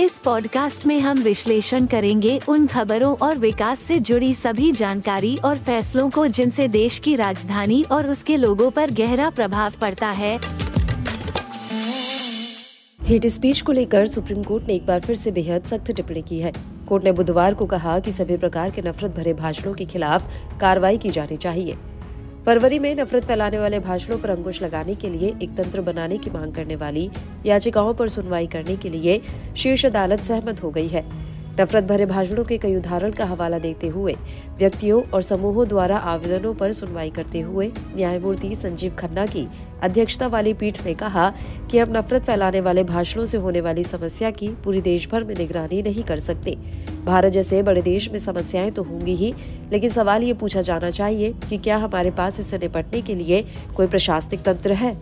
इस पॉडकास्ट में हम विश्लेषण करेंगे उन खबरों और विकास से जुड़ी सभी जानकारी और फैसलों को जिनसे देश की राजधानी और उसके लोगों पर गहरा प्रभाव पड़ता है। हेट स्पीच को लेकर सुप्रीम कोर्ट ने एक बार फिर से बेहद सख्त टिप्पणी की है। कोर्ट ने बुधवार को कहा कि सभी प्रकार के नफरत भरे भाषणों के खिलाफ कार्रवाई की जानी चाहिए। फरवरी में नफरत फैलाने वाले भाषणों पर अंकुश लगाने के लिए एक तंत्र बनाने की मांग करने वाली याचिकाओं पर सुनवाई करने के लिए शीर्ष अदालत सहमत हो गई है। नफरत भरे भाषणों के कई उदाहरण का हवाला देते हुए, व्यक्तियों और समूहों द्वारा आवेदनों पर सुनवाई करते हुए न्यायमूर्ति संजीव खन्ना की अध्यक्षता वाली पीठ ने कहा कि हम नफरत फैलाने वाले भाषणों से होने वाली समस्या की पूरी देश भर में निगरानी नहीं कर सकते। भारत जैसे बड़े देश में समस्याएँ तो होंगी ही, लेकिन सवाल ये पूछा जाना चाहिए कि क्या हमारे पास इससे निपटने के लिए कोई प्रशासनिक तंत्र है?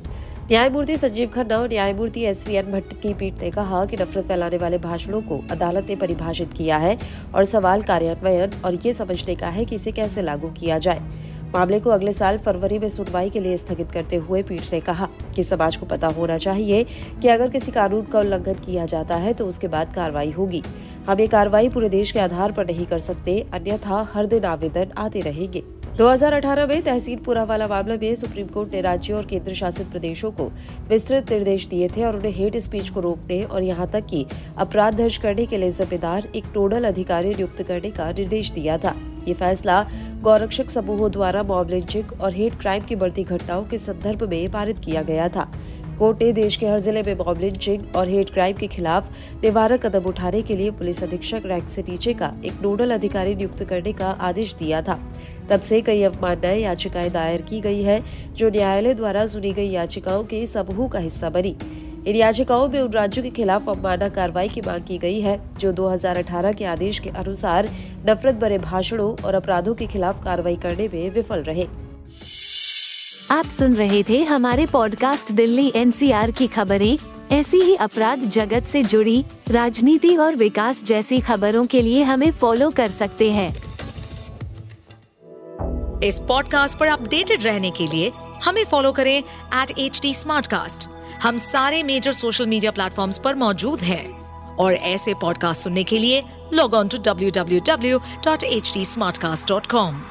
न्यायमूर्ति संजीव खन्ना और न्यायमूर्ति एस वी एन भट्ट की पीठ ने कहा कि नफरत फैलाने वाले भाषणों को अदालत ने परिभाषित किया है और सवाल कार्यान्वयन और ये समझने का है कि इसे कैसे लागू किया जाए। मामले को अगले साल फरवरी में सुनवाई के लिए स्थगित करते हुए पीठ ने कहा कि समाज को पता होना चाहिए कि अगर किसी कानून का उल्लंघन किया जाता है तो उसके बाद कार्रवाई होगी। हम ये कार्रवाई पूरे देश के आधार पर नहीं कर सकते, अन्यथा हर दिन आवेदन आते रहेंगे। 2018 में तहसील पूरा वाला मामले में सुप्रीम कोर्ट ने राज्यों और केंद्र शासित प्रदेशों को विस्तृत निर्देश दिए थे और उन्हें हेट स्पीच को रोकने और यहाँ तक कि अपराध दर्ज करने के लिए जिम्मेदार एक टोडल अधिकारी नियुक्त करने का निर्देश दिया था। ये फैसला गौरक्षक समूहों द्वारा मॉब लिंचिंग और हेट क्राइम की बढ़ती घटनाओं के संदर्भ में पारित किया गया था। कोर्ट ने देश के हर ज़िले में मॉब लिंचिंग और हेट क्राइम के खिलाफ निवारक कदम उठाने के लिए पुलिस अधीक्षक रैंक से नीचे का एक नोडल अधिकारी नियुक्त करने का आदेश दिया था। तब से कई अवमाननाएँ याचिकाएँ दायर की गई है, जो न्यायालय द्वारा सुनी गई याचिकाओं के समूह का हिस्सा बनी। इन याचिकाओं में उन राज्यों के खिलाफ अवमानना कार्रवाई की मांग की गई है, जो 2018 के आदेश के अनुसार नफरत भरे भाषणों और अपराधों के खिलाफ कार्रवाई करने में विफल रहे। आप सुन रहे थे हमारे पॉडकास्ट दिल्ली एनसीआर की खबरें। ऐसी ही अपराध जगत से जुड़ी, राजनीति और विकास जैसी खबरों के लिए हमें फॉलो कर सकते हैं। इस पॉडकास्ट पर अपडेटेड रहने के लिए हमें फॉलो करें एट एच डी हम सारे मेजर सोशल मीडिया प्लेटफॉर्म पर मौजूद हैं। और ऐसे पॉडकास्ट सुनने के लिए log on to W W W dot H D smart cast dot com